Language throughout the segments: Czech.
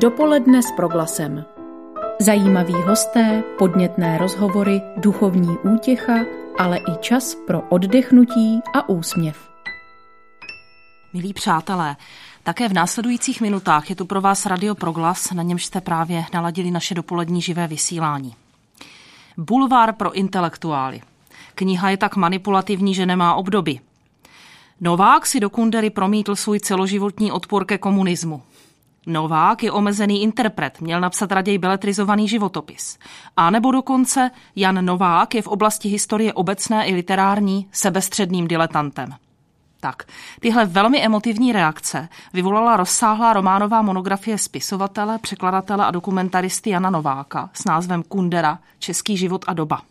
Dopoledne s proglasem. Zajímaví hosté, podnětné rozhovory, duchovní útěcha, ale i čas pro oddechnutí a úsměv. Milí přátelé, také v následujících minutách je tu pro vás Radio Proglas, na němž jste právě naladili naše dopolední živé vysílání. Bulvár pro intelektuály. Kniha je tak manipulativní, že nemá obdoby. Novák si do Kundery promítl svůj celoživotní odpor ke komunismu. Novák je omezený interpret, měl napsat raději beletrizovaný životopis. A nebo dokonce Jan Novák je v oblasti historie obecné i literární sebestředným diletantem. Tak, tyhle velmi emotivní reakce vyvolala rozsáhlá románová monografie spisovatele, překladatele a dokumentaristy Jana Nováka s názvem Kundera – Český život a doba.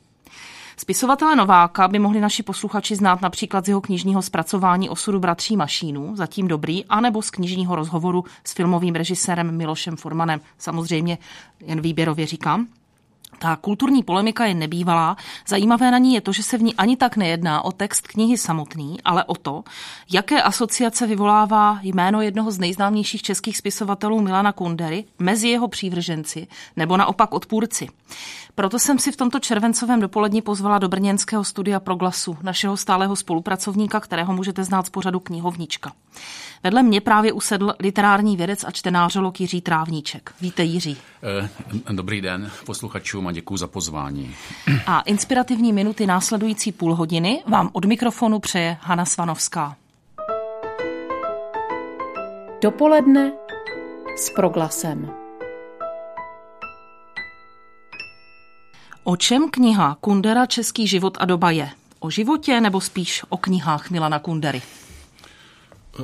Spisovatele Nováka by mohli naši posluchači znát například z jeho knižního zpracování osudu bratří Mašínů, zatím dobrý, anebo z knižního rozhovoru s filmovým režisérem Milošem Formanem, samozřejmě jen výběrově říkám. Ta kulturní polemika je nebývalá. Zajímavé na ní je to, že se v ní ani tak nejedná o text knihy samotný, ale o to, jaké asociace vyvolává jméno jednoho z nejznámějších českých spisovatelů Milana Kundery mezi jeho přívrženci nebo naopak odpůrci. Proto jsem si v tomto červencovém dopolední pozvala do brněnského studia Proglasu, našeho stálého spolupracovníka, kterého můžete znát z pořadu knihovnička. Vedle mě právě usedl literární vědec a čtenářolog Jiří Trávníček. Víte Jiří. Eh, dobrý den posluchačům a děkuji za pozvání. A inspirativní minuty následující půl hodiny vám od mikrofonu přeje Hana Svanovská. Dopoledne s proglasem. O čem kniha Kundera Český život a doba je? O životě nebo spíš o knihách Milana Kundery?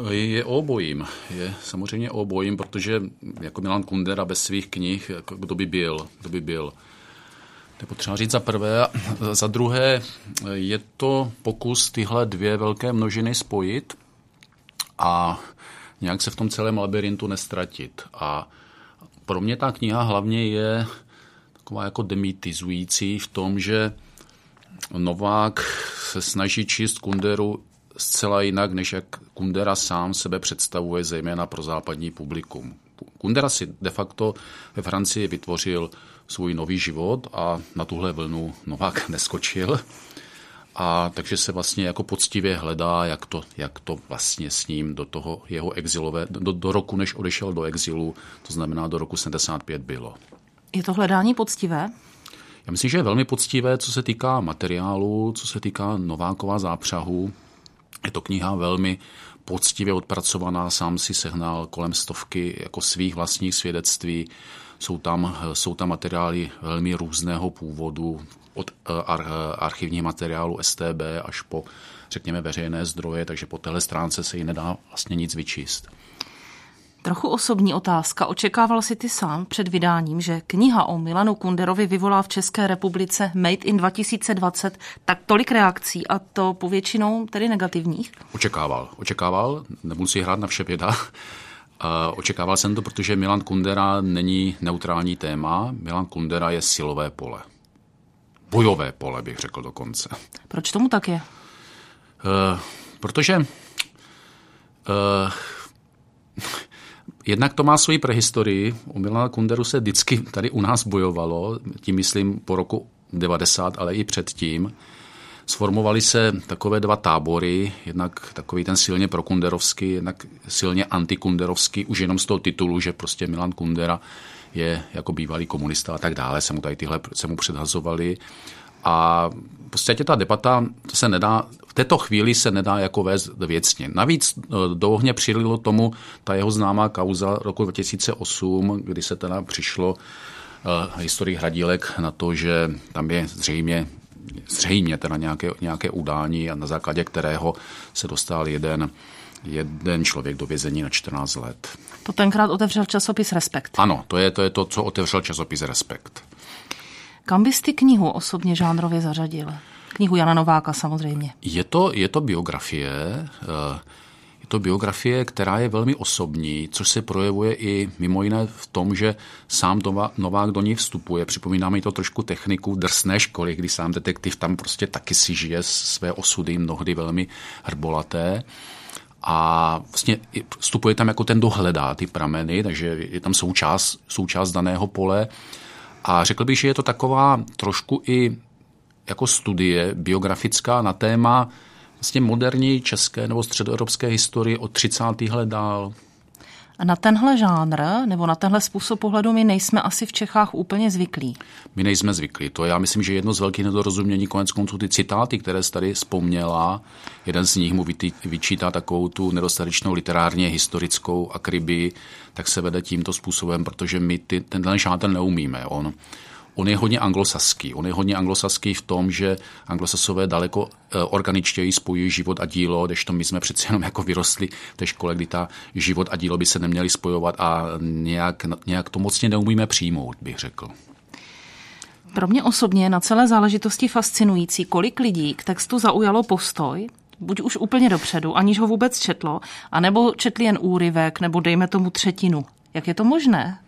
Je obojím. Je samozřejmě obojím, protože jako Milan Kundera bez svých knih, jako kdo by byl, kdo by byl. To je potřeba říct za prvé. Za druhé je to pokus tyhle dvě velké množiny spojit a nějak se v tom celém labirintu nestratit. A pro mě ta kniha hlavně je taková jako demitizující v tom, že Novák se snaží číst Kunderu zcela jinak, než jak Kundera sám sebe představuje, zejména pro západní publikum. Kundera si de facto ve Francii vytvořil svůj nový život a na tuhle vlnu Novák neskočil. A takže se vlastně jako poctivě hledá, jak to, jak to vlastně s ním do toho jeho exilové, do, do roku, než odešel do exilu, to znamená do roku 75 bylo. Je to hledání poctivé? Já myslím, že je velmi poctivé, co se týká materiálu, co se týká Novákova zápřahu. Je to kniha velmi poctivě odpracovaná, sám si sehnal kolem stovky jako svých vlastních svědectví. Jsou tam, jsou tam materiály velmi různého původu, od eh, archivních materiálů STB až po, řekněme, veřejné zdroje, takže po téhle stránce se jí nedá vlastně nic vyčíst. Trochu osobní otázka. Očekával si ty sám před vydáním, že kniha o Milanu Kunderovi vyvolá v České republice Made in 2020 tak tolik reakcí a to povětšinou tedy negativních? Očekával. Očekával. Nebudu si hrát na vše běda. Očekával jsem to, protože Milan Kundera není neutrální téma. Milan Kundera je silové pole. Bojové pole, bych řekl dokonce. Proč tomu tak je? Uh, protože uh, Jednak to má svoji prehistorii. U Milana Kunderu se vždycky tady u nás bojovalo, tím myslím po roku 90, ale i předtím. Sformovaly se takové dva tábory, jednak takový ten silně prokunderovský, jednak silně antikunderovský, už jenom z toho titulu, že prostě Milan Kundera je jako bývalý komunista a tak dále, se mu tady tyhle se mu předhazovali. A v podstatě ta debata se nedá, v této chvíli se nedá jako vést věcně. Navíc e, do ohně přililo tomu ta jeho známá kauza roku 2008, kdy se teda přišlo uh, historii hradílek na to, že tam je zřejmě zřejmě teda nějaké, nějaké udání a na základě kterého se dostal jeden jeden člověk do vězení na 14 let. To tenkrát otevřel časopis Respekt. Ano, to je to, je to co otevřel časopis Respekt. Kam bys ty knihu osobně žánrově zařadil? Knihu Jana Nováka samozřejmě. Je to, je to biografie, eh, je to biografie, která je velmi osobní, což se projevuje i mimo jiné v tom, že sám Novák do ní vstupuje. Připomíná mi to trošku techniku drsné školy, kdy sám detektiv tam prostě taky si žije své osudy, mnohdy velmi hrbolaté. a vlastně vstupuje tam jako ten dohledá ty prameny, takže je tam součást, součást daného pole. A řekl bych, že je to taková trošku i jako studie biografická na téma vlastně moderní české nebo středoevropské historie od 30. let dál. Na tenhle žánr nebo na tenhle způsob pohledu my nejsme asi v Čechách úplně zvyklí. My nejsme zvyklí. To já myslím, že jedno z velkých nedorozumění, konec konců ty citáty, které jsi tady vzpomněla, jeden z nich mu vyčítá takovou tu nedostatečnou literárně historickou akrybii, tak se vede tímto způsobem, protože my ty, tenhle žánr neumíme. On On je hodně anglosaský. On je hodně anglosaský v tom, že anglosasové daleko eh, organičtěji spojují život a dílo, to my jsme přeci jenom jako vyrostli v té škole, kdy ta život a dílo by se neměli spojovat a nějak, nějak to mocně neumíme přijmout, bych řekl. Pro mě osobně je na celé záležitosti fascinující, kolik lidí k textu zaujalo postoj, buď už úplně dopředu, aniž ho vůbec četlo, anebo četli jen úryvek, nebo dejme tomu třetinu. Jak je to možné?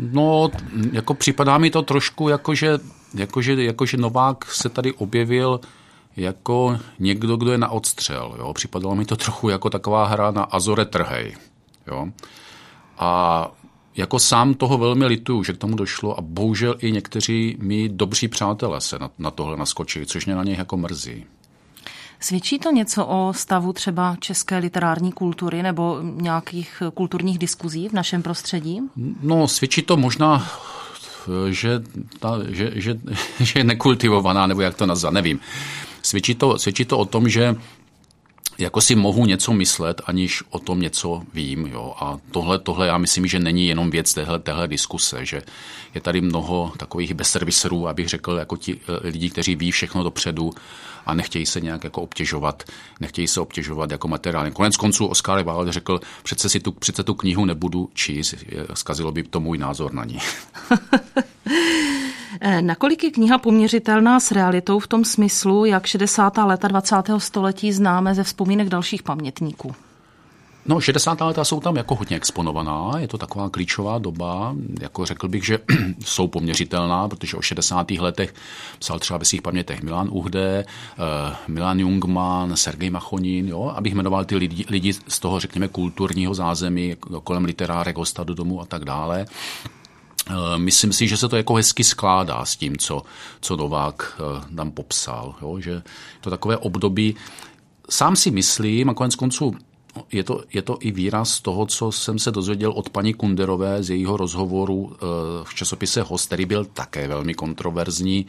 No, jako připadá mi to trošku jako, že, jako, že, jako, že Novák se tady objevil jako někdo, kdo je na odstřel. Jo? Připadalo mi to trochu jako taková hra na Azore Trhej. Jo? A jako sám toho velmi lituju, že k tomu došlo a bohužel i někteří mý dobří přátelé se na, na tohle naskočili, což mě na něj jako mrzí. Svědčí to něco o stavu třeba české literární kultury nebo nějakých kulturních diskuzí v našem prostředí? No, svědčí to možná že, ta, že, že, že je nekultivovaná, nebo jak to nazvat, nevím. Svědčí to, svědčí to o tom, že jako si mohu něco myslet, aniž o tom něco vím. Jo. A tohle, tohle já myslím, že není jenom věc téhle, téhle diskuse, že je tady mnoho takových bezserviserů, abych řekl, jako ti eh, lidi, kteří ví všechno dopředu a nechtějí se nějak jako obtěžovat, nechtějí se obtěžovat jako materiálně. Konec konců Oscar Wilde řekl, přece, si tu, přece tu knihu nebudu číst, zkazilo by to můj názor na ní. Eh, nakolik je kniha poměřitelná s realitou v tom smyslu, jak 60. léta 20. století známe ze vzpomínek dalších pamětníků? No, 60. léta jsou tam jako hodně exponovaná, je to taková klíčová doba, jako řekl bych, že jsou poměřitelná, protože o 60. letech psal třeba ve svých pamětech Milan Uhde, eh, Milan Jungman, Sergej Machonin, jo, abych jmenoval ty lidi, lidi z toho, řekněme, kulturního zázemí, kolem literárek, hosta do domu a tak dále. Eh, myslím si, že se to jako hezky skládá s tím, co, co Novák eh, tam popsal. Jo? Že to takové období, sám si myslím, a konec konců je to, je to i výraz toho, co jsem se dozvěděl od paní Kunderové z jejího rozhovoru eh, v časopise Host, který byl také velmi kontroverzní,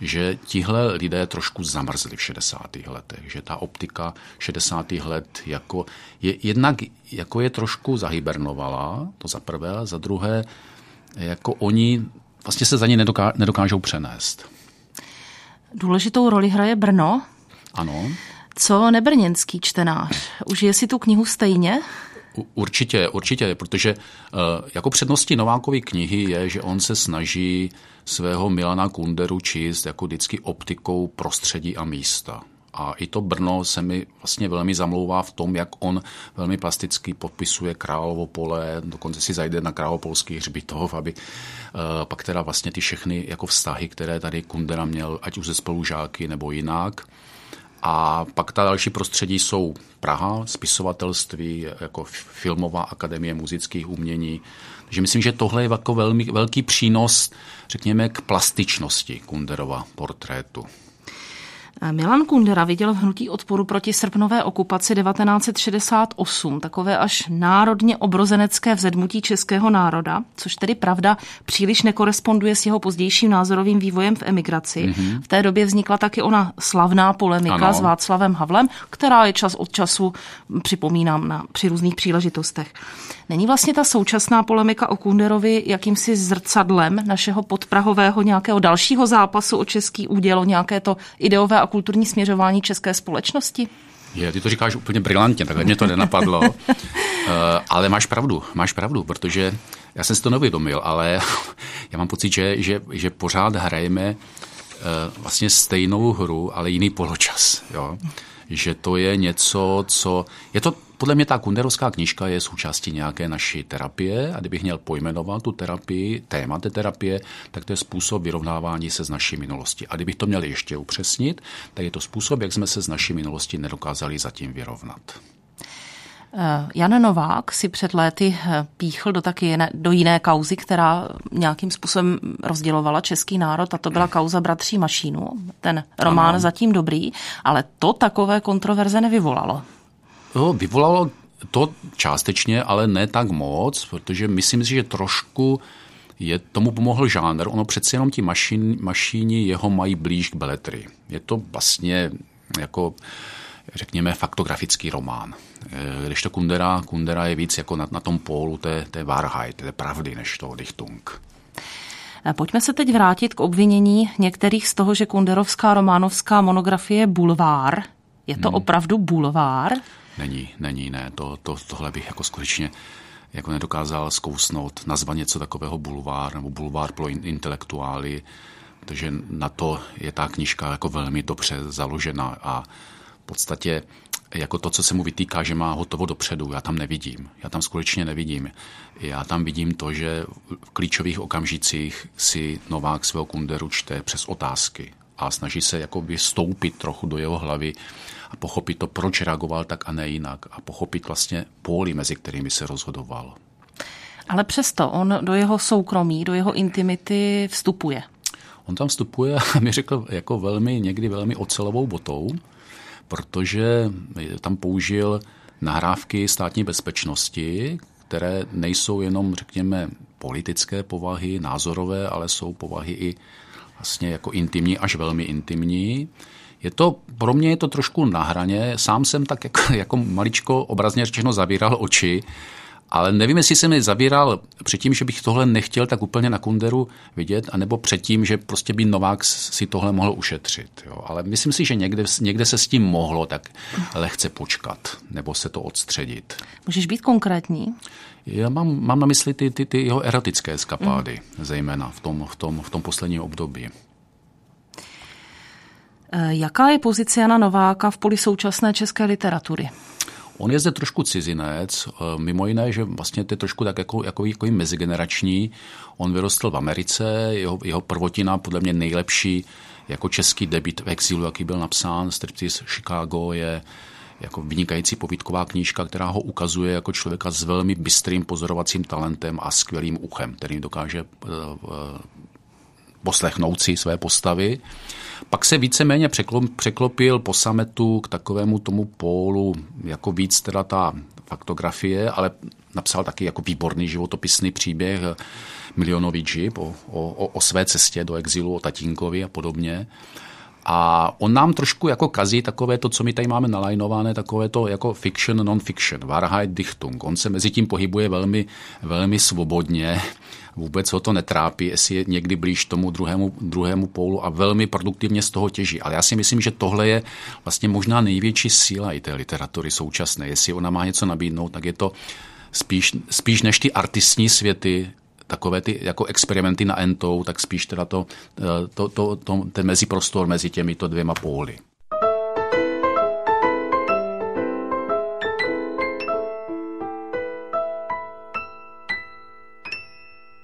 že tihle lidé trošku zamrzli v 60. letech, že ta optika 60. let jako je, jednak jako je trošku zahybernovala, to za prvé, a za druhé jako oni vlastně se za ně nedoká, nedokážou přenést. Důležitou roli hraje Brno. Ano. Co nebrněnský čtenář? Užije si tu knihu stejně? Určitě, určitě, protože uh, jako předností Novákovy knihy je, že on se snaží svého Milana Kunderu číst jako vždycky optikou prostředí a místa. A i to Brno se mi vlastně velmi zamlouvá v tom, jak on velmi plasticky podpisuje Královo pole, dokonce si zajde na Královopolský hřbitov, aby uh, pak teda vlastně ty všechny jako vztahy, které tady Kundera měl, ať už ze spolužáky nebo jinak. A pak ta další prostředí jsou Praha, spisovatelství, jako filmová akademie muzických umění. Takže myslím, že tohle je jako velmi, velký přínos, řekněme, k plastičnosti Kunderova portrétu. Milan Kundera viděl v hnutí odporu proti srpnové okupaci 1968 takové až národně obrozenecké vzedmutí českého národa, což tedy pravda příliš nekoresponduje s jeho pozdějším názorovým vývojem v emigraci. Mm-hmm. V té době vznikla taky ona slavná polemika ano. s Václavem Havlem, která je čas od času, připomínám, na, při různých příležitostech. Není vlastně ta současná polemika o Kunderovi jakýmsi zrcadlem našeho podprahového nějakého dalšího zápasu o český úděl, nějaké to ideové a kulturní směřování české společnosti? Je, ty to říkáš úplně brilantně, takhle mě to nenapadlo. uh, ale máš pravdu, máš pravdu, protože já jsem si to neuvědomil, ale já mám pocit, že, že, že pořád hrajeme uh, vlastně stejnou hru, ale jiný poločas. Jo? Že to je něco, co... Je to podle mě ta kunderovská knižka je součástí nějaké naší terapie a kdybych měl pojmenovat tu terapii, téma té terapie, tak to je způsob vyrovnávání se z naší minulosti. A kdybych to měl ještě upřesnit, tak je to způsob, jak jsme se z naší minulosti nedokázali zatím vyrovnat. Eh, Jan Novák si před léty eh, píchl do taky jiné, do jiné kauzy, která nějakým způsobem rozdělovala český národ a to byla kauza bratří Mašínu. Ten román ano. zatím dobrý, ale to takové kontroverze nevyvolalo. No, vyvolalo to částečně, ale ne tak moc, protože myslím si, že trošku je, tomu pomohl žánr. Ono přece jenom ti mašin, mašíni jeho mají blíž k beletry. Je to vlastně jako řekněme, faktografický román. Eh, když to Kundera, Kundera je víc jako na, na tom pólu té, té Wahrheit, té pravdy, než to Dichtung. Eh, pojďme se teď vrátit k obvinění některých z toho, že kunderovská románovská monografie je bulvár. Je to hmm. opravdu bulvár? Není, není, ne. To, to, tohle bych jako skutečně jako nedokázal zkousnout, nazvat něco takového bulvár nebo bulvár pro intelektuály, protože na to je ta knižka jako velmi dobře založena a v podstatě jako to, co se mu vytýká, že má hotovo dopředu, já tam nevidím. Já tam skutečně nevidím. Já tam vidím to, že v klíčových okamžicích si Novák svého kunderu čte přes otázky a snaží se jakoby stoupit trochu do jeho hlavy a pochopit to, proč reagoval tak a ne jinak a pochopit vlastně póly, mezi kterými se rozhodoval. Ale přesto on do jeho soukromí, do jeho intimity vstupuje. On tam vstupuje a mi řekl jako velmi, někdy velmi ocelovou botou, protože tam použil nahrávky státní bezpečnosti, které nejsou jenom, řekněme, politické povahy, názorové, ale jsou povahy i vlastně jako intimní, až velmi intimní. Je to, pro mě je to trošku na hraně. Sám jsem tak jako, jako maličko obrazně řečeno zavíral oči ale nevím, jestli jsem mi zavíral předtím, že bych tohle nechtěl tak úplně na Kunderu vidět, anebo předtím, že prostě by Novák si tohle mohl ušetřit. Jo. Ale myslím si, že někde, někde se s tím mohlo tak lehce počkat, nebo se to odstředit. Můžeš být konkrétní? Já mám, mám na mysli ty, ty, ty jeho erotické skapády, mm. zejména v tom, v, tom, v tom posledním období. E, jaká je pozice Jana Nováka v poli současné české literatury? On je zde trošku cizinec, eh, mimo jiné, že vlastně je trošku tak jako, jako, jako mezigenerační. On vyrostl v Americe, jeho, jeho prvotina podle mě nejlepší jako český debit v exilu, jaký byl napsán, Striptease Chicago je jako vynikající povídková knížka, která ho ukazuje jako člověka s velmi bystrým pozorovacím talentem a skvělým uchem, který dokáže uh, uh, poslechnout si své postavy. Pak se víceméně překlopil po sametu k takovému tomu pólu, jako víc teda ta faktografie, ale napsal taky jako výborný životopisný příběh Milionový džip o, o, o své cestě do exilu, o tatínkovi a podobně. A on nám trošku jako kazí takové to, co my tady máme nalajnované, takové to jako fiction, non-fiction, Wahrheit, Dichtung. On se mezi tím pohybuje velmi, velmi svobodně vůbec ho to netrápí, jestli je někdy blíž tomu druhému, druhému pólu a velmi produktivně z toho těží. Ale já si myslím, že tohle je vlastně možná největší síla i té literatury současné. Jestli ona má něco nabídnout, tak je to spíš, spíš než ty artistní světy, takové ty jako experimenty na entou, tak spíš teda to, to, to, to, ten meziprostor mezi těmito dvěma póly.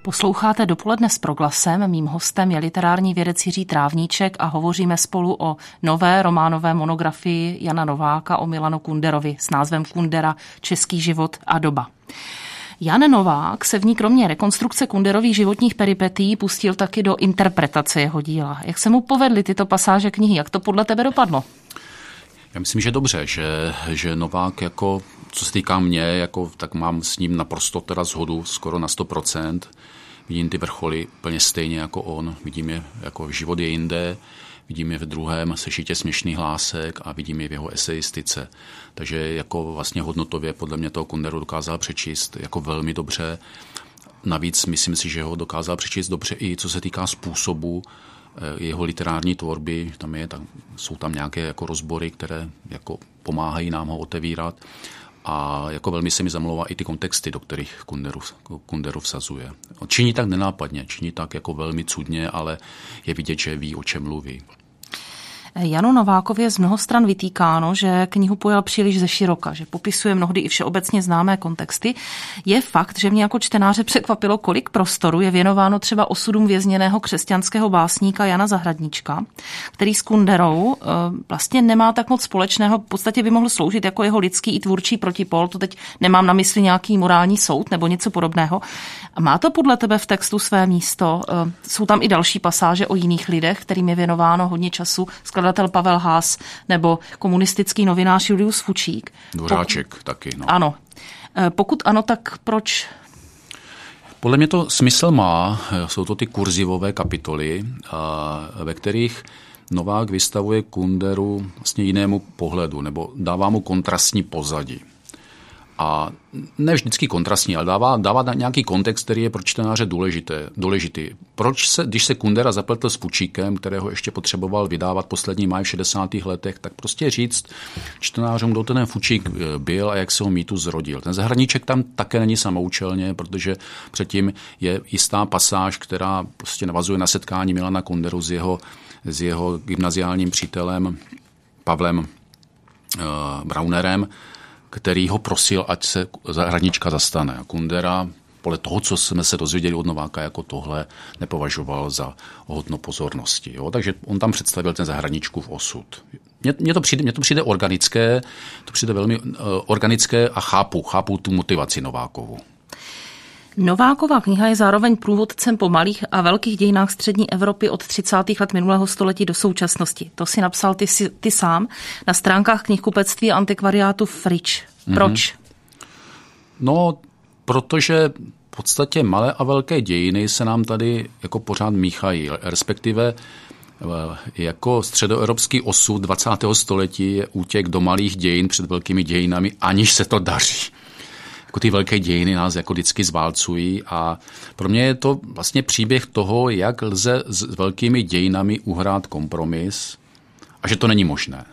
Posloucháte dopoledne s proglasem. Mým hostem je literární vědec Jiří Trávníček a hovoříme spolu o nové románové monografii Jana Nováka o Milanu Kunderovi s názvem Kundera Český život a doba. Jan Novák se v ní kromě rekonstrukce Kunderových životních peripetí pustil taky do interpretace jeho díla. Jak se mu povedly tyto pasáže knihy? Jak to podle tebe dopadlo? Já myslím, že dobře, že, že Novák jako, co se týká mě, jako, tak mám s ním naprosto teda zhodu, skoro na 100%. Vidím ty vrcholy plně stejně jako on. Vidím je jako život je jinde, vidím je v druhém sešitě směšných hlásek a vidím je v jeho eseistice. Takže jako vlastně hodnotově podle mě toho Kunderu dokázal přečíst jako velmi dobře. Navíc myslím si, že ho dokázal přečíst dobře i co se týká způsobu, Eh, jeho literární tvorby, tam je, tam, jsou tam nějaké jako rozbory, které jako pomáhají nám ho otevírat a jako velmi se mi zamlouvá i ty kontexty, do kterých Kunderu, Kunderu vsazuje. Činí tak nenápadně, činí tak jako velmi cudně, ale je vidět, že ví, o čem mluví. Janu Novákově z mnoho stran vytýkáno, že knihu pojal příliš ze široka, že popisuje mnohdy i všeobecně známé kontexty. Je fakt, že mě jako čtenáře překvapilo, kolik prostoru je věnováno třeba osudům vězněného křesťanského básníka Jana Zahradníčka, který s Kunderou eh, vlastně nemá tak moc společného, v podstatě by mohl sloužit jako jeho lidský i tvůrčí protipol, to teď nemám na mysli nějaký morální soud nebo něco podobného. Má to podle tebe v textu své místo? Eh, jsou tam i další pasáže o jiných lidech, kterým je věnováno hodně času, skladatel Pavel Haas nebo komunistický novinář Julius Fučík. Dvořáček Pokud... taky. No. Ano. Eh, pokud ano, tak proč podle mě to smysl má, jsou to ty kurzivové kapitoly, ve kterých Novák vystavuje Kunderu vlastně jinému pohledu, nebo dává mu kontrastní pozadí. A ne vždycky kontrastní, ale dává, dává nějaký kontext, který je pro čtenáře důležité, důležitý. Proč se, když se Kundera zapletl s Pučíkem, kterého ještě potřeboval vydávat poslední maj v 60. letech, tak prostě říct čtenářům, kdo ten Fučík eh, byl a jak se ho mýtu zrodil. Ten zahraniček tam také není samoučelně, protože předtím je jistá pasáž, která prostě navazuje na setkání Milana Kunderu s jeho, s jeho gymnaziálním přítelem Pavlem uh, Braunerem, který ho prosil, ať se zahranička zastane. A Kundera podle toho, co jsme se dozvěděli od Nováka, jako tohle nepovažoval za hodno pozornosti. Jo? Takže on tam představil ten zahraničku v osud. Mně to, přijde, mně to přijde organické, to přijde velmi uh, organické a chápu, chápu tu motivaci Novákovu. Nováková kniha je zároveň průvodcem po malých a velkých dějinách střední Evropy od 30. let minulého století do současnosti. To si napsal ty, ty sám na stránkách knihkupectví a antikvariátu Frič. Mhm. Proč? Mm-hmm. No, protože v podstatě malé a velké dějiny se nám tady jako pořád míchají, respektive eh, jako středoevropský osud 20. století je útěk do malých dějin před velkými dějinami, aniž se to daří jako ty velké dějiny nás jako vždycky zválcují a pro mě je to vlastně příběh toho, jak lze s velkými dějinami uhrát kompromis a že to není možné.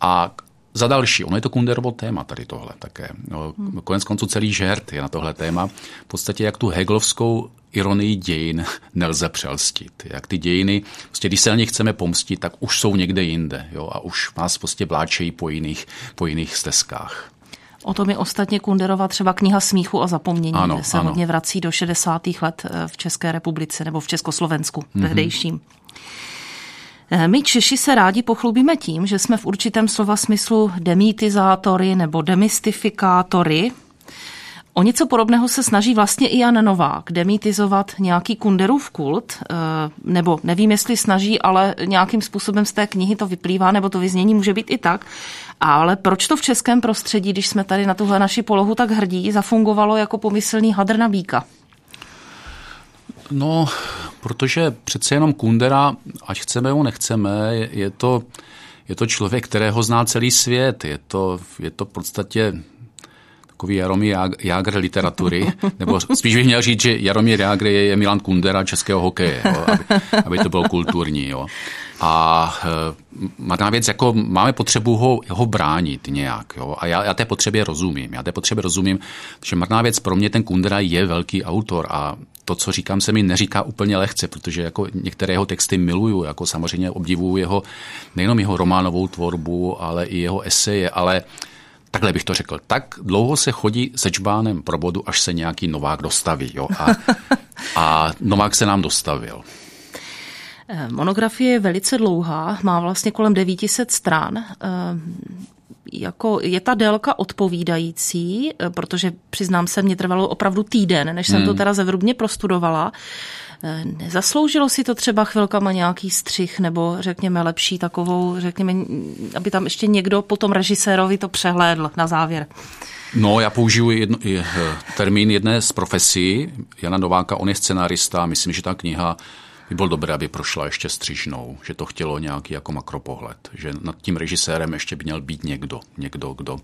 A za další, ono je to Kunderovo téma tady tohle také. No, konec konců celý žert je na tohle téma. V podstatě jak tu heglovskou ironii dějin nelze přelstit. Jak ty dějiny, prostě když se na ně chceme pomstit, tak už jsou někde jinde jo, a už nás prostě vláčejí po jiných, po jiných stezkách. O tom je ostatně Kunderova třeba kniha Smíchu a zapomnění, ano, kde se ano. hodně vrací do 60. let eh, v České republice nebo v Československu mm-hmm. tehdejším. Eh, my Češi se rádi pochlubíme tím, že jsme v určitém slova smyslu demitizátory nebo demystifikátory. O něco podobného se snaží vlastně i Jan Novák, demitizovat nějaký Kunderův kult, eh, nebo nevím, jestli snaží, ale nějakým způsobem z té knihy to vyplývá, nebo to vyznění může být i tak, ale proč to v českém prostředí, když jsme tady na tuhle naši polohu tak hrdí, zafungovalo jako pomyslný hadr na bíka? No, protože přece jenom Kundera, ať chceme nebo nechceme, je, je to, je to člověk, kterého zná celý svět. Je to, je to v podstatě takový Jaromír Jágr literatury, nebo spíš bych měl říct, že Jaromír Jágr je Milan Kundera českého hokeje, jo, aby, aby to bylo kulturní. Jo. A e, marná věc, jako máme potřebu ho, ho bránit nějak. Jo? A já, já té potřebě rozumím. Já té potřebě rozumím, že marná věc pro mě ten Kundera je velký autor a to, co říkám, se mi neříká úplně lehce, protože jako některé jeho texty miluju, jako samozřejmě obdivuju jeho, nejenom jeho románovou tvorbu, ale i jeho eseje, ale takhle bych to řekl, tak dlouho se chodí se čbánem pro bodu, až se nějaký Novák dostaví. Jo? A, a Novák se nám dostavil. Eh, monografie je velice dlouhá, má vlastně kolem 900 stran. Eh, jako je ta délka odpovídající, eh, protože přiznám se, mě trvalo opravdu týden, než jsem hmm. to teda zevrubně prostudovala. Nezasloužilo si to třeba chvilkama nějaký střih nebo řekněme lepší takovou, řekněme, aby tam ještě někdo po tom režisérovi to přehlédl na závěr? No, já použiju jedno, je, termín jedné z profesí, Jana Nováka, on je scenárista, myslím, že ta kniha by bylo dobré, aby prošla ještě střižnou, že to chtělo nějaký jako makropohled, že nad tím režisérem ještě by měl být někdo, někdo, kdo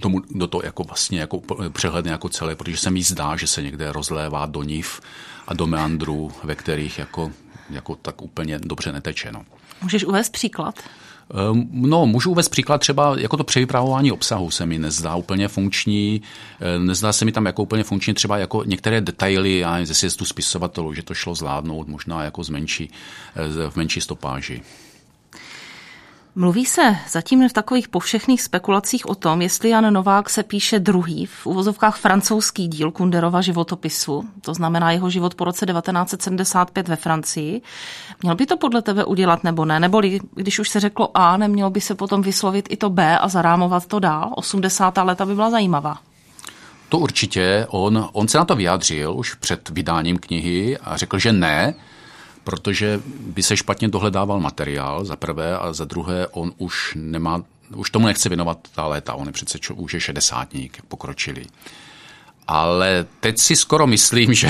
tomu, kdo to jako vlastně jako přehledne jako celé, protože se mi zdá, že se někde rozlévá do niv a do meandrů, ve kterých jako, jako tak úplně dobře neteče. No. Můžeš uvést příklad? Ehm, no, můžu uvést příklad třeba, jako to převypravování obsahu se mi nezdá úplně funkční, ehm, nezdá se mi tam jako úplně funkční třeba jako některé detaily já ze sjezdu spisovatelů, že to šlo zvládnout možná jako z menší, v menší stopáži. Mluví se zatím v takových povšechných spekulacích o tom, jestli Jan Novák se píše druhý v uvozovkách francouzský díl Kunderova životopisu, to znamená jeho život po roce 1975 ve Francii. Měl by to podle tebe udělat nebo ne? Nebo když už se řeklo A, nemělo by se potom vyslovit i to B a zarámovat to dál? 80. leta by byla zajímavá. To určitě. On, on se na to vyjádřil už před vydáním knihy a řekl, že ne, protože by se špatně dohledával materiál za prvé a za druhé on už nemá, už tomu nechce věnovat ta léta, on je přece čo, už je šedesátník, jak pokročilý. Ale teď si skoro myslím, že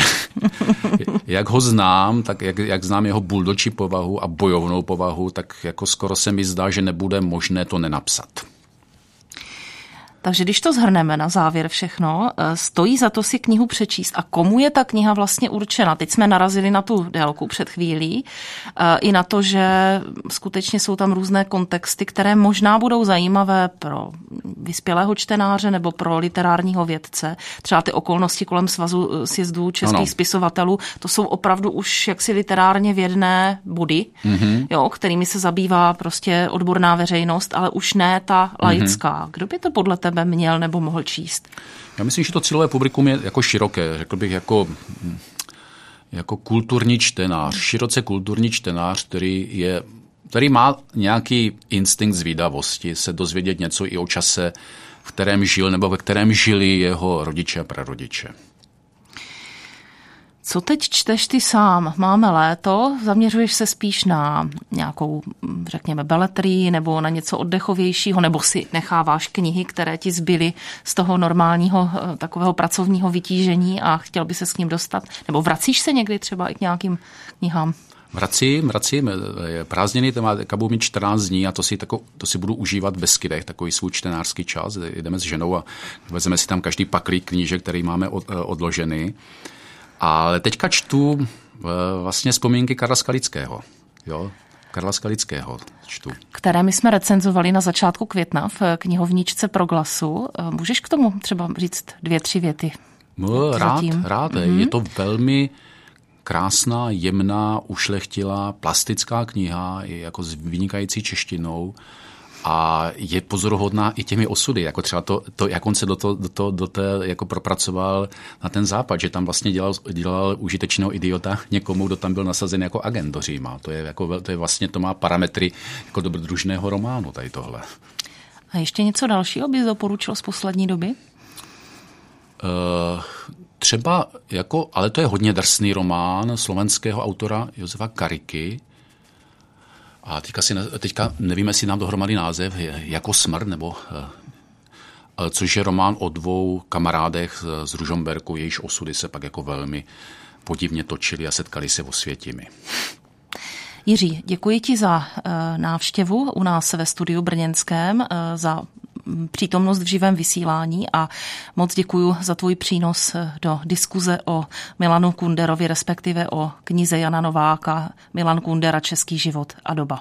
jak ho znám, tak jak, jak znám jeho buldočí povahu a bojovnou povahu, tak jako skoro se mi zdá, že nebude možné to nenapsat. Takže když to zhrneme na závěr všechno, eh, stojí za to si knihu přečíst. A komu je ta kniha vlastně určena? Teď jsme narazili na tu délku před chvílí, eh, i na to, že skutečně jsou tam různé kontexty, které možná budou zajímavé pro vyspělého čtenáře nebo pro literárního vědce. Třeba ty okolnosti kolem svazu eh, sjezdů českých ano. spisovatelů, to jsou opravdu už jaksi literárně vědné body, mm-hmm. jo, kterými se zabývá prostě odborná veřejnost, ale už ne ta laická. Mm-hmm. Kdo by to podle tebe tebe měl nebo mohl číst? Já myslím, že to cílové publikum je jako široké, řekl bych jako jako kulturní čtenář, široce kulturní čtenář, který je který má nějaký instinkt zvídavosti, se dozvědět něco i o čase, v kterém žil nebo ve kterém žili jeho rodiče a prarodiče. Co teď čteš ty sám? Máme léto, zaměřuješ se spíš na nějakou, řekněme, beletrii nebo na něco oddechovějšího, nebo si necháváš knihy, které ti zbyly z toho normálního eh, takového pracovního vytížení a chtěl by se s ním dostat? Nebo vracíš se někdy třeba i k nějakým knihám? Vracím, vracím. Prázdniny to má kabu mít 14 dní a to si, tako, to si budu užívat ve skydech, takový svůj čtenářský čas. Jdeme s ženou a vezmeme si tam každý paklík knížek, který máme od, eh, odložený. Ale teďka čtu eh, vlastně vzpomínky Karla Skalického. Jo? Karla Skalického čtu. Které my jsme recenzovali na začátku května v knihovničce Proglasu. Eh, můžeš k tomu třeba říct dvě, tři věty? No, rád, rád. Mm-hmm. Je to velmi krásná, jemná, ušlechtilá, plastická kniha, je jako s vynikající češtinou a je pozoruhodná i těmi osudy, jako třeba to, to jak on se do, to, do, to, do té jako propracoval na ten západ, že tam vlastně dělal, dělal užitečného idiota někomu, kdo tam byl nasazen jako agent do Říma. To je, jako, to je vlastně, to má parametry jako dobrodružného románu tady tohle. A ještě něco dalšího bys doporučil z poslední doby? Uh, třeba jako, ale to je hodně drsný román slovenského autora Josefa Kariky, a teďka, si, teďka nevím, jestli nám dohromady název, jako smrt, nebo eh, což je román o dvou kamarádech z Ružomberku, jejíž osudy se pak jako velmi podivně točili a setkali se o světimi. Jiří, děkuji ti za eh, návštěvu u nás ve studiu Brněnském, eh, za přítomnost v živém vysílání a moc děkuji za tvůj přínos do diskuze o Milanu Kunderovi, respektive o knize Jana Nováka Milan Kundera Český život a doba.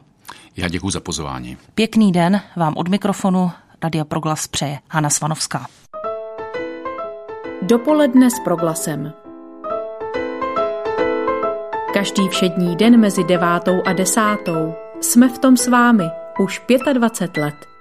Já děkuji za pozvání. Pěkný den vám od mikrofonu Radia Proglas přeje Hana Svanovská. Dopoledne s Proglasem. Každý všední den mezi devátou a desátou jsme v tom s vámi už 25 let.